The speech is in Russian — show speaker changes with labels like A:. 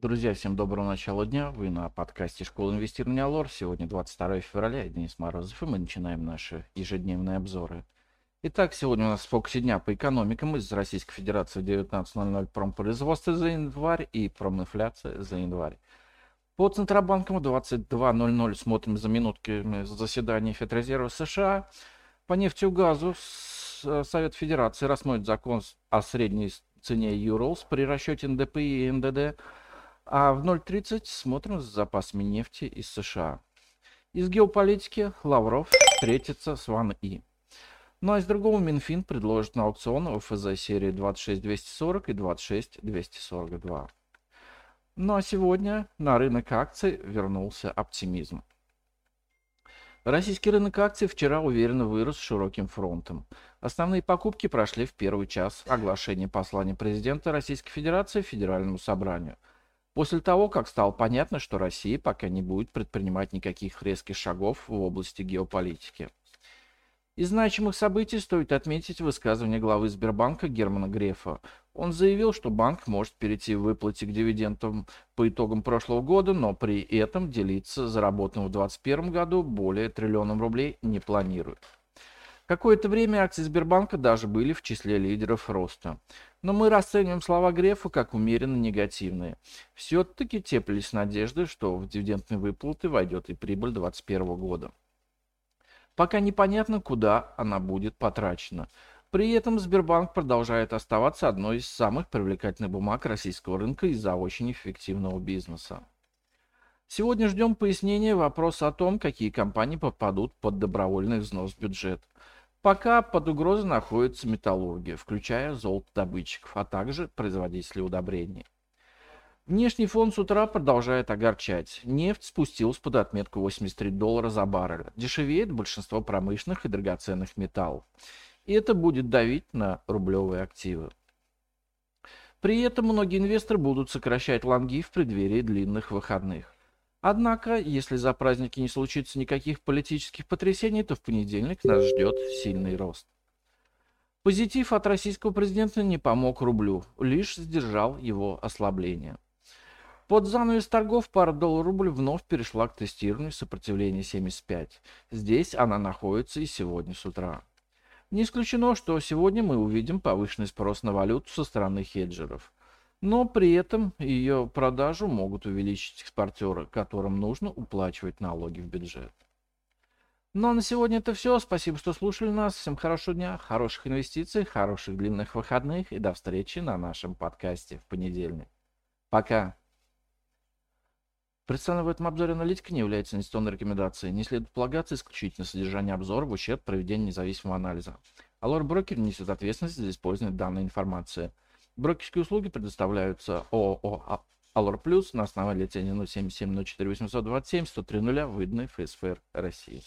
A: Друзья, всем доброго начала дня. Вы на подкасте Школа инвестирования Лор. Сегодня 22 февраля, я Денис Морозов, и мы начинаем наши ежедневные обзоры. Итак, сегодня у нас в фокусе дня по экономикам из Российской Федерации 19.00 промпроизводство за январь и проминфляция за январь. По Центробанкам 22.00 смотрим за минутками заседания Федрезерва США. По нефти и газу Совет Федерации рассмотрит закон о средней цене Юрлс при расчете НДП и НДД а в 0.30 смотрим с запасами нефти из США. Из геополитики Лавров встретится с Ван И. Ну а из другого Минфин предложит на аукцион ОФЗ серии 26240 и 26242. Ну а сегодня на рынок акций вернулся оптимизм. Российский рынок акций вчера уверенно вырос широким фронтом. Основные покупки прошли в первый час оглашения послания президента Российской Федерации Федеральному собранию – После того, как стало понятно, что Россия пока не будет предпринимать никаких резких шагов в области геополитики. Из значимых событий стоит отметить высказывание главы Сбербанка Германа Грефа. Он заявил, что банк может перейти в выплате к дивидендам по итогам прошлого года, но при этом делиться заработанным в 2021 году более триллионом рублей не планирует. Какое-то время акции Сбербанка даже были в числе лидеров роста. Но мы расцениваем слова Грефа как умеренно негативные. Все-таки теплились надежды, что в дивидендные выплаты войдет и прибыль 2021 года. Пока непонятно, куда она будет потрачена. При этом Сбербанк продолжает оставаться одной из самых привлекательных бумаг российского рынка из-за очень эффективного бизнеса. Сегодня ждем пояснения вопроса о том, какие компании попадут под добровольный взнос в бюджет – Пока под угрозой находится металлургия, включая золотодобытчиков, а также производители удобрений. Внешний фон с утра продолжает огорчать. Нефть спустилась под отметку 83 доллара за баррель. Дешевеет большинство промышленных и драгоценных металлов. И это будет давить на рублевые активы. При этом многие инвесторы будут сокращать лонги в преддверии длинных выходных. Однако, если за праздники не случится никаких политических потрясений, то в понедельник нас ждет сильный рост. Позитив от российского президента не помог рублю, лишь сдержал его ослабление. Под занавес торгов пара доллар-рубль вновь перешла к тестированию сопротивления 75. Здесь она находится и сегодня с утра. Не исключено, что сегодня мы увидим повышенный спрос на валюту со стороны хеджеров но при этом ее продажу могут увеличить экспортеры, которым нужно уплачивать налоги в бюджет. Ну а на сегодня это все. Спасибо, что слушали нас. Всем хорошего дня, хороших инвестиций, хороших длинных выходных и до встречи на нашем подкасте в понедельник. Пока. Представленная в этом обзоре аналитика не является инвестиционной рекомендацией. Не следует полагаться исключительно содержание обзора в ущерб проведения независимого анализа. Алор Брокер несет ответственность за использование данной информации. Брокерские услуги предоставляются ООО Алор Плюс на основании лицензии 077 04 827 103 выданной ФСФР России.